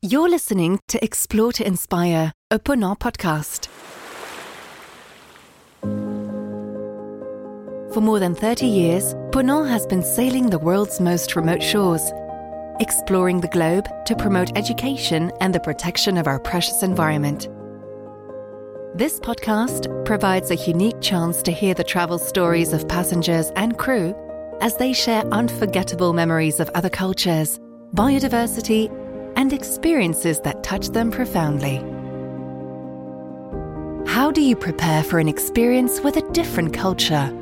You're listening to Explore to Inspire, a Ponant podcast. For more than 30 years, Ponant has been sailing the world's most remote shores, exploring the globe to promote education and the protection of our precious environment. This podcast provides a unique chance to hear the travel stories of passengers and crew as they share unforgettable memories of other cultures, biodiversity, and experiences that touch them profoundly. How do you prepare for an experience with a different culture?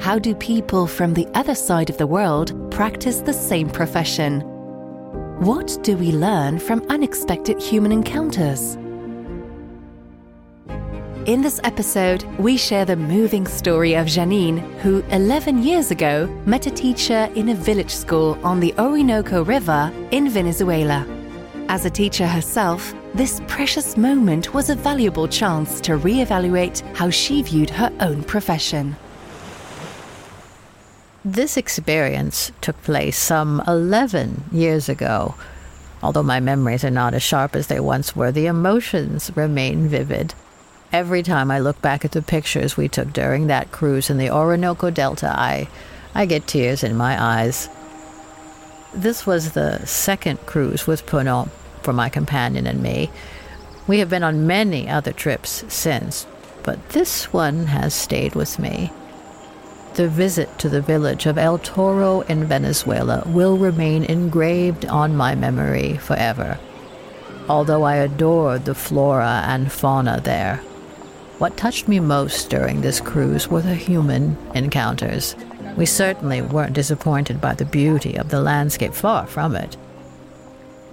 How do people from the other side of the world practice the same profession? What do we learn from unexpected human encounters? In this episode, we share the moving story of Jeannine, who 11 years ago met a teacher in a village school on the Orinoco River in Venezuela. As a teacher herself, this precious moment was a valuable chance to reevaluate how she viewed her own profession. This experience took place some 11 years ago. Although my memories are not as sharp as they once were, the emotions remain vivid. Every time I look back at the pictures we took during that cruise in the Orinoco Delta, I, I get tears in my eyes. This was the second cruise with Ponant for my companion and me. We have been on many other trips since, but this one has stayed with me. The visit to the village of El Toro in Venezuela will remain engraved on my memory forever. Although I adored the flora and fauna there, what touched me most during this cruise were the human encounters. We certainly weren't disappointed by the beauty of the landscape, far from it.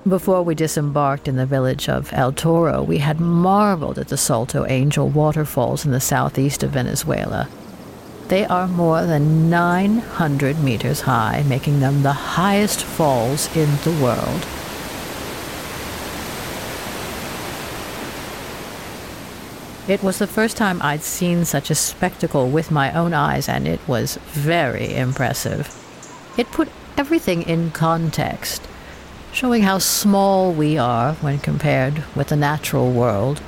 Before we disembarked in the village of El Toro, we had marveled at the Salto Angel waterfalls in the southeast of Venezuela. They are more than 900 meters high, making them the highest falls in the world. It was the first time I'd seen such a spectacle with my own eyes, and it was very impressive. It put everything in context, showing how small we are when compared with the natural world.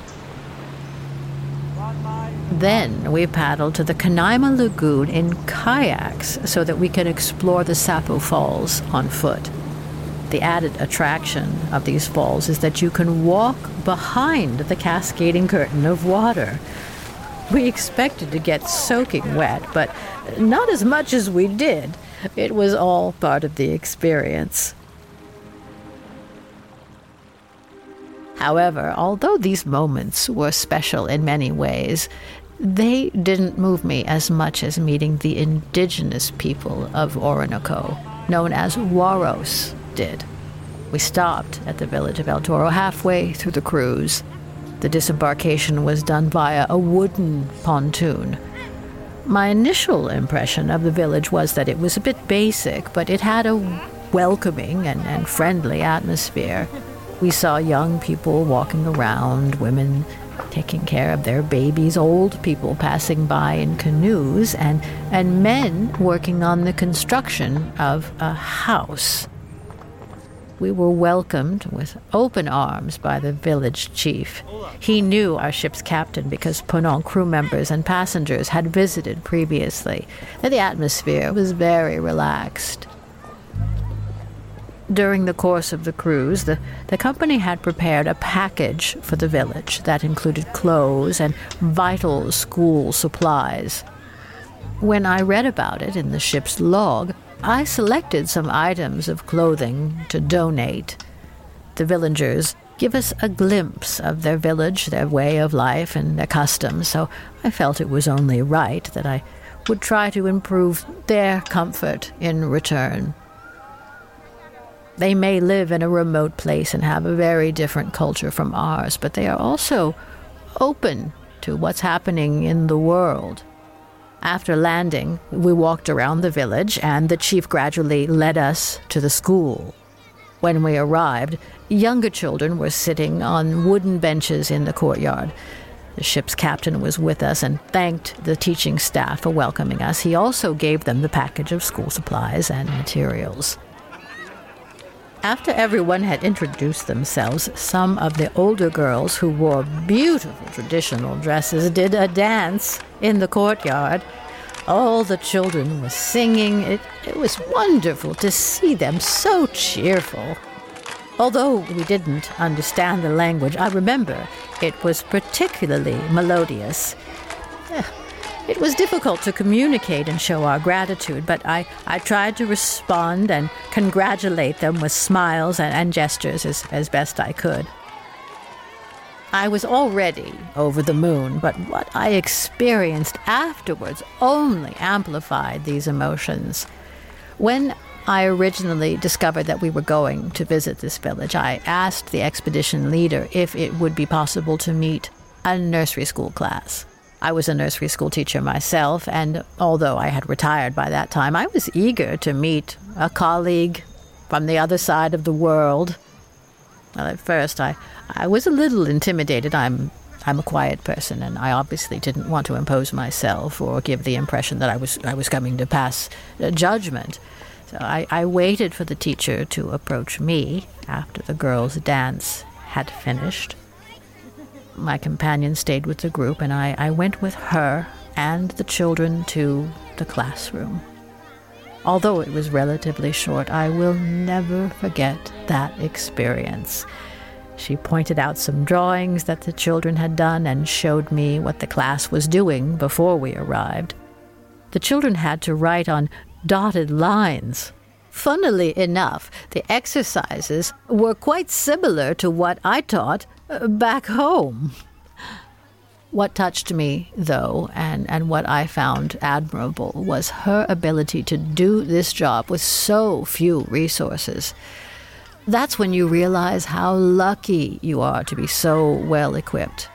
Then we paddled to the Canaima Lagoon in kayaks so that we could explore the Sapo Falls on foot. The added attraction of these falls is that you can walk behind the cascading curtain of water. We expected to get soaking wet, but not as much as we did. It was all part of the experience. However, although these moments were special in many ways, they didn't move me as much as meeting the indigenous people of Orinoco, known as Waros did. We stopped at the village of El Toro halfway through the cruise. The disembarkation was done via a wooden pontoon. My initial impression of the village was that it was a bit basic, but it had a welcoming and, and friendly atmosphere. We saw young people walking around, women taking care of their babies, old people passing by in canoes, and, and men working on the construction of a house we were welcomed with open arms by the village chief. He knew our ship's captain because Ponant crew members and passengers had visited previously. And the atmosphere was very relaxed. During the course of the cruise, the, the company had prepared a package for the village that included clothes and vital school supplies. When I read about it in the ship's log, I selected some items of clothing to donate. The villagers give us a glimpse of their village, their way of life, and their customs, so I felt it was only right that I would try to improve their comfort in return. They may live in a remote place and have a very different culture from ours, but they are also open to what's happening in the world. After landing, we walked around the village, and the chief gradually led us to the school. When we arrived, younger children were sitting on wooden benches in the courtyard. The ship's captain was with us and thanked the teaching staff for welcoming us. He also gave them the package of school supplies and materials. After everyone had introduced themselves, some of the older girls who wore beautiful traditional dresses did a dance in the courtyard. All the children were singing. It, it was wonderful to see them so cheerful. Although we didn't understand the language, I remember it was particularly melodious. Eh, It was difficult to communicate and show our gratitude, but I, I tried to respond and congratulate them with smiles and, and gestures as, as best I could. I was already over the moon, but what I experienced afterwards only amplified these emotions. When I originally discovered that we were going to visit this village, I asked the expedition leader if it would be possible to meet a nursery school class. I was a nursery school teacher myself, and although I had retired by that time, I was eager to meet a colleague from the other side of the world. Well, at first, I, I was a little intimidated. I'm I'm a quiet person, and I obviously didn't want to impose myself or give the impression that I was I was coming to pass uh, judgment. So I, I waited for the teacher to approach me after the girls' dance had finished. My companion stayed with the group, and I, I went with her and the children to the classroom. Although it was relatively short, I will never forget that experience. She pointed out some drawings that the children had done and showed me what the class was doing before we arrived. The children had to write on dotted lines. Funnily enough, the exercises were quite similar to what I taught back home. What touched me, though, and, and what I found admirable, was her ability to do this job with so few resources. That's when you realize how lucky you are to be so well equipped.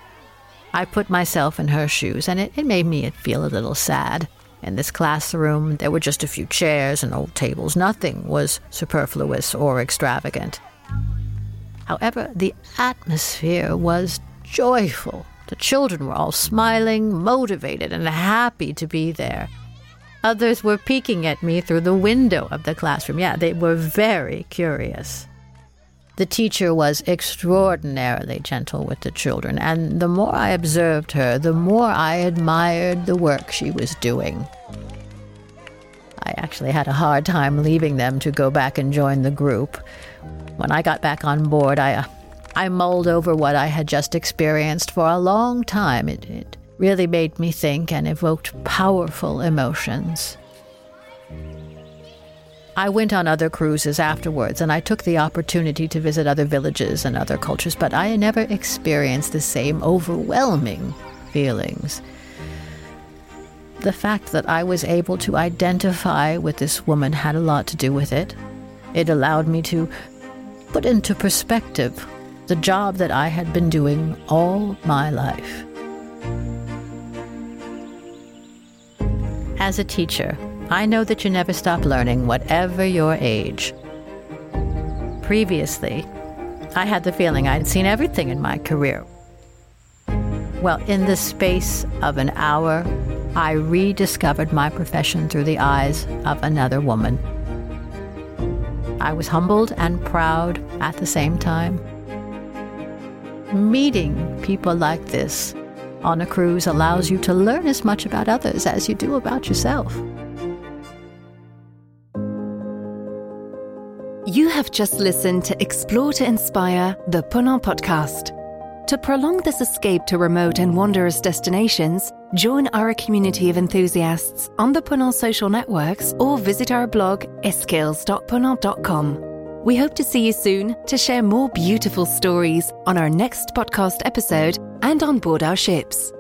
I put myself in her shoes, and it, it made me feel a little sad. In this classroom, there were just a few chairs and old tables. Nothing was superfluous or extravagant. However, the atmosphere was joyful. The children were all smiling, motivated, and happy to be there. Others were peeking at me through the window of the classroom. Yeah, they were very curious. The teacher was extraordinarily gentle with the children, and the more I observed her, the more I admired the work she was doing. I actually had a hard time leaving them to go back and join the group. When I got back on board, I, uh, I mulled over what I had just experienced for a long time. It, it really made me think and evoked powerful emotions. I went on other cruises afterwards, and I took the opportunity to visit other villages and other cultures, but I never experienced the same overwhelming feelings. The fact that I was able to identify with this woman had a lot to do with it. It allowed me to put into perspective the job that I had been doing all my life. As a teacher, I know that you never stop learning, whatever your age. Previously, I had the feeling I'd seen everything in my career. Well, in the space of an hour, I rediscovered my profession through the eyes of another woman. I was humbled and proud at the same time. Meeting people like this on a cruise allows you to learn as much about others as you do about yourself. You have just listened to Explore to Inspire, the Ponant podcast. To prolong this escape to remote and wondrous destinations, join our community of enthusiasts on the Ponant social networks or visit our blog escales.ponant.com. We hope to see you soon to share more beautiful stories on our next podcast episode and on board our ships.